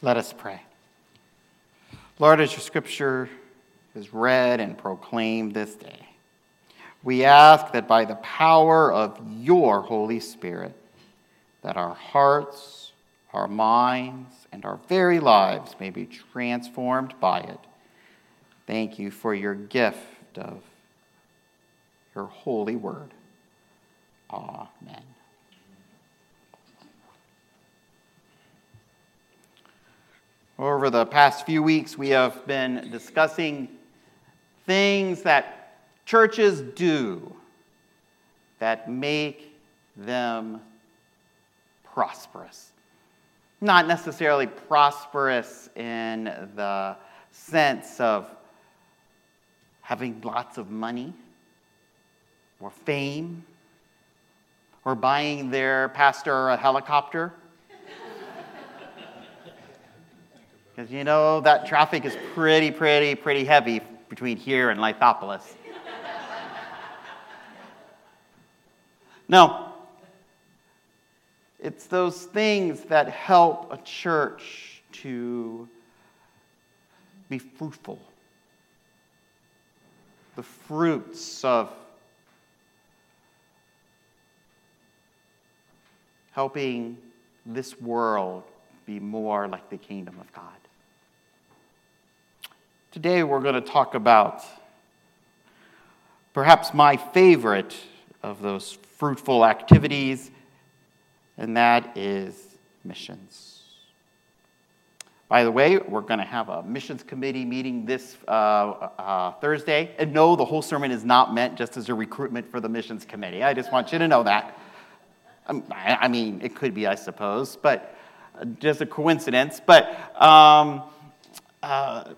Let us pray. Lord, as your scripture is read and proclaimed this day, we ask that by the power of your Holy Spirit, that our hearts, our minds, and our very lives may be transformed by it. Thank you for your gift of your holy word. Amen. Over the past few weeks, we have been discussing things that churches do that make them prosperous. Not necessarily prosperous in the sense of having lots of money or fame or buying their pastor a helicopter Because you know that traffic is pretty, pretty, pretty heavy between here and Lithopolis. no, it's those things that help a church to be fruitful. The fruits of helping this world be more like the kingdom of God. Today we're going to talk about perhaps my favorite of those fruitful activities, and that is missions. By the way, we're going to have a missions committee meeting this uh, uh, Thursday. And no, the whole sermon is not meant just as a recruitment for the missions committee. I just want you to know that. Um, I mean, it could be, I suppose, but uh, just a coincidence. But um, uh,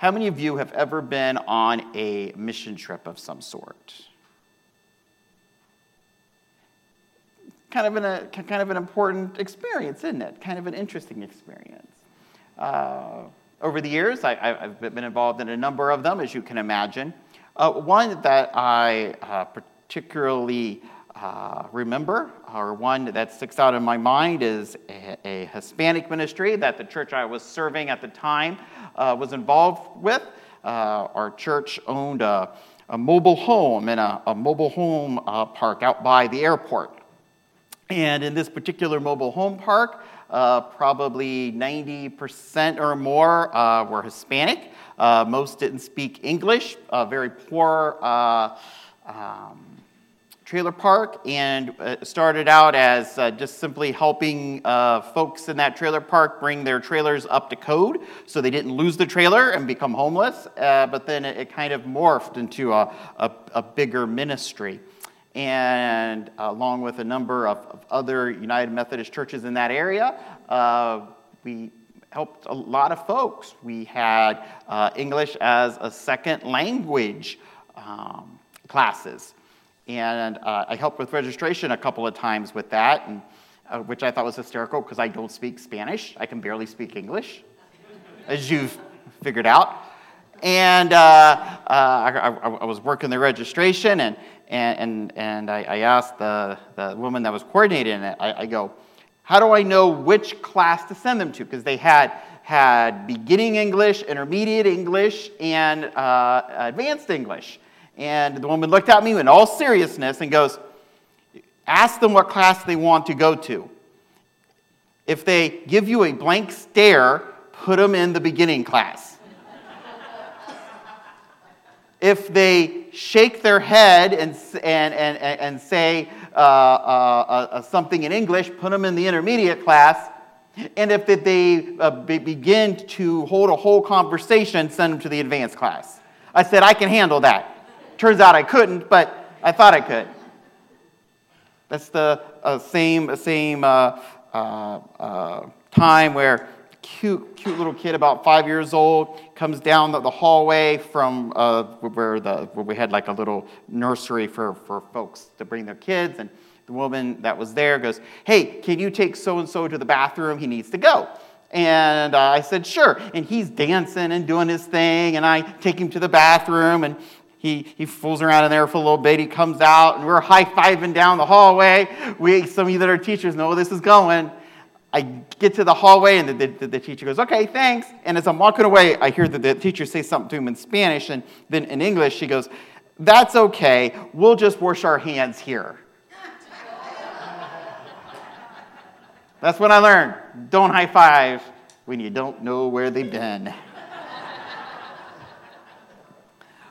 how many of you have ever been on a mission trip of some sort? Kind of, an, kind of an important experience, isn't it? Kind of an interesting experience. Uh, over the years, I, have been involved in a number of them, as you can imagine. Uh, one that I uh, particularly uh, remember, or one that sticks out in my mind, is a, a, Hispanic ministry that the church I was serving at the time uh, was involved with. Uh, our church owned a, a, mobile home in a, a mobile home uh, park out by the airport. And in this particular mobile home park, uh, probably 90% or more uh, were Hispanic. most didn't speak English, very poor. Um, trailer park and uh, started out as uh, just simply helping uh, folks in that trailer park bring their trailers up to code so they didn't lose the trailer and become homeless. Uh, but then it, it, kind of morphed into a, a, a bigger ministry. And along with a number of, of, other United Methodist churches in that area, uh, we helped a lot of folks. We had uh, English as a second language um, classes. And uh, I helped with registration a couple of times with that, and, uh, which I thought was hysterical because I don't speak Spanish. I can barely speak English, as you've figured out. And uh, uh I, I, I, was working the registration, and, and, and I, I asked the, the woman that was coordinating it, I, I go, how do I know which class to send them to? Because they had had beginning English, intermediate English, and uh, advanced English. And the woman looked at me in all seriousness and goes, Ask them what class they want to go to. If they give you a blank stare, put them in the beginning class. if they shake their head and, and, and, and say uh, uh, uh, something in English, put them in the intermediate class. And if they uh, begin to hold a whole conversation, send them to the advanced class. I said, I can handle that. Turns out I couldn't, but I thought I could. That's the uh, same, same uh, uh, uh, time where cute, cute little kid, about five years old, comes down the, the hallway from uh, where, the, where we had like a little nursery for, for folks to bring their kids. And the woman that was there goes, Hey, can you take so and so to the bathroom? He needs to go. And uh, I said, Sure. And he's dancing and doing his thing. And I take him to the bathroom. And he, he fools around in there for a little bit. He comes out, and we're high fiving down the hallway. We, some of you that are teachers know where this is going. I get to the hallway, and the, the, the, teacher goes, Okay, thanks. And as I'm walking away, I hear the, the teacher say something to him in Spanish, and then in English, she goes, That's okay. We'll just wash our hands here. That's what I learned. Don't high five when you don't know where they've been.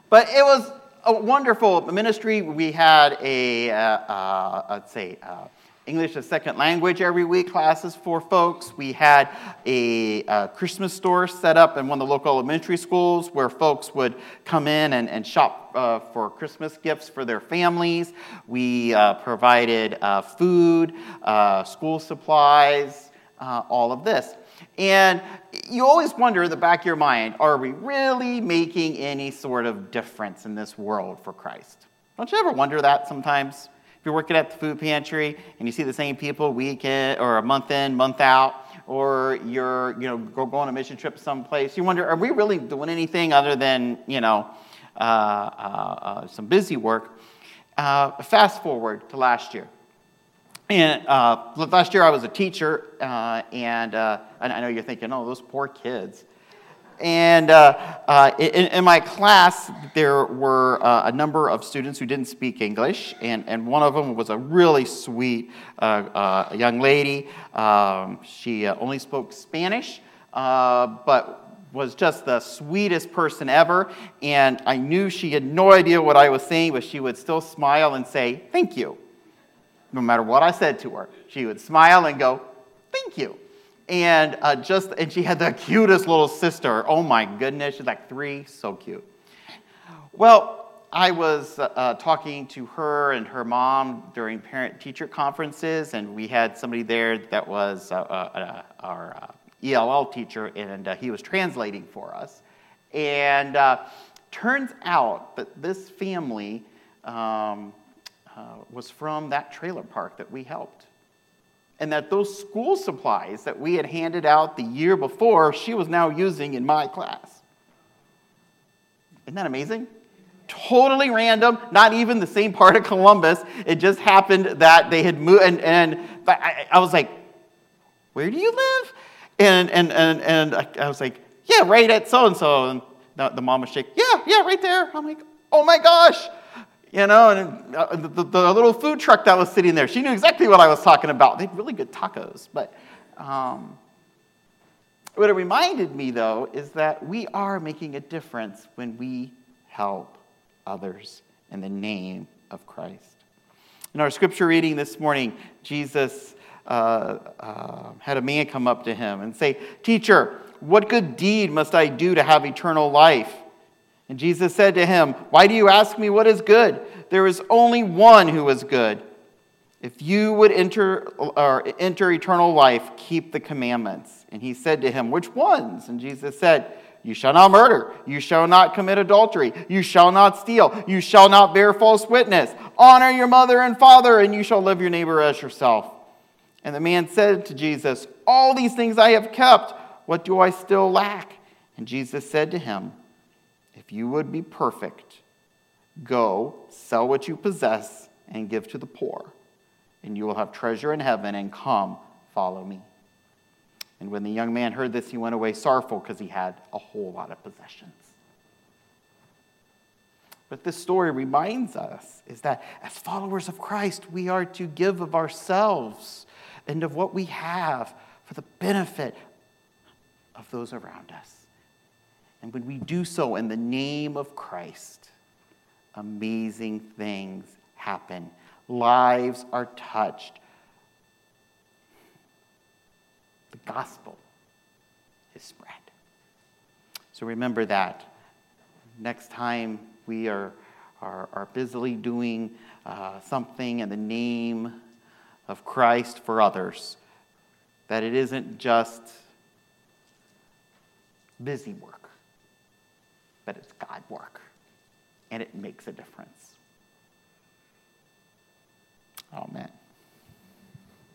But it was a wonderful ministry. We had a, uh, uh, let's say, uh, English as second language every week classes for folks. We had a, a, Christmas store set up in one of the local elementary schools where folks would come in and, and shop uh, for Christmas gifts for their families. We uh, provided uh, food, uh, school supplies, uh, all of this. And you always wonder in the back of your mind are we really making any sort of difference in this world for Christ? Don't you ever wonder that sometimes? If you're working at the food pantry and you see the same people week in or a month in, month out, or you're you know go, on a mission trip someplace, you wonder, are we really doing anything other than you know uh, uh, uh, some busy work? Uh, fast forward to last year. And uh, last year I was a teacher, uh, and I know you're thinking, oh, those poor kids. And uh, uh, in, in, my class, there were uh, a number of students who didn't speak English, and, and one of them was a really sweet uh, uh, young lady. Um, she uh, only spoke Spanish, but was just the sweetest person ever. And I knew she had no idea what I was saying, but she would still smile and say, Thank you. No matter what I said to her, she would smile and go, Thank you and uh, just and she had the cutest little sister. Oh my goodness, she's like three, so cute. Well, I was uh, uh, talking to her and her mom during parent-teacher conferences, and we had somebody there that was uh, uh, uh, our ELL teacher, and he was translating for us. And turns out that this family um, Uh, was from that trailer park that we helped and that those school supplies that we had handed out the year before, she was now using in my class. Isn't that amazing? Totally random, not even the same part of Columbus. It just happened that they had moved, and, and I, I was like, Where do you live? And, and, and, and I was like, Yeah, right at so and so. And the mom was shaking, Yeah, yeah, right there. I'm like, Oh my gosh you know, and uh, the, the, little food truck that was sitting there, she knew exactly what I was talking about. They had really good tacos. But um, what it reminded me, though, is that we are making a difference when we help others in the name of Christ. In our scripture reading this morning, Jesus uh, uh, had a man come up to him and say, Teacher, what good deed must I do to have eternal life? And Jesus said to him, Why do you ask me what is good? There is only one who is good. If you would enter, or enter eternal life, keep the commandments. And he said to him, Which ones? And Jesus said, You shall not murder. You shall not commit adultery. You shall not steal. You shall not bear false witness. Honor your mother and father, and you shall love your neighbor as yourself. And the man said to Jesus, All these things I have kept. What do I still lack? And Jesus said to him, if you would be perfect, go, sell what you possess, and give to the poor, and you will have treasure in heaven, and come, follow me. And when the young man heard this, he went away sorrowful because he had a whole lot of possessions. But this story reminds us is that as followers of Christ, we are to give of ourselves and of what we have for the benefit of those around us. And when we do so in the name of Christ, amazing things happen. Lives are touched. The gospel is spread. So remember that. Next time we are, are, are busily doing uh, something in the name of Christ for others, that it isn't just busy work but it's God work, and it makes a difference. Amen.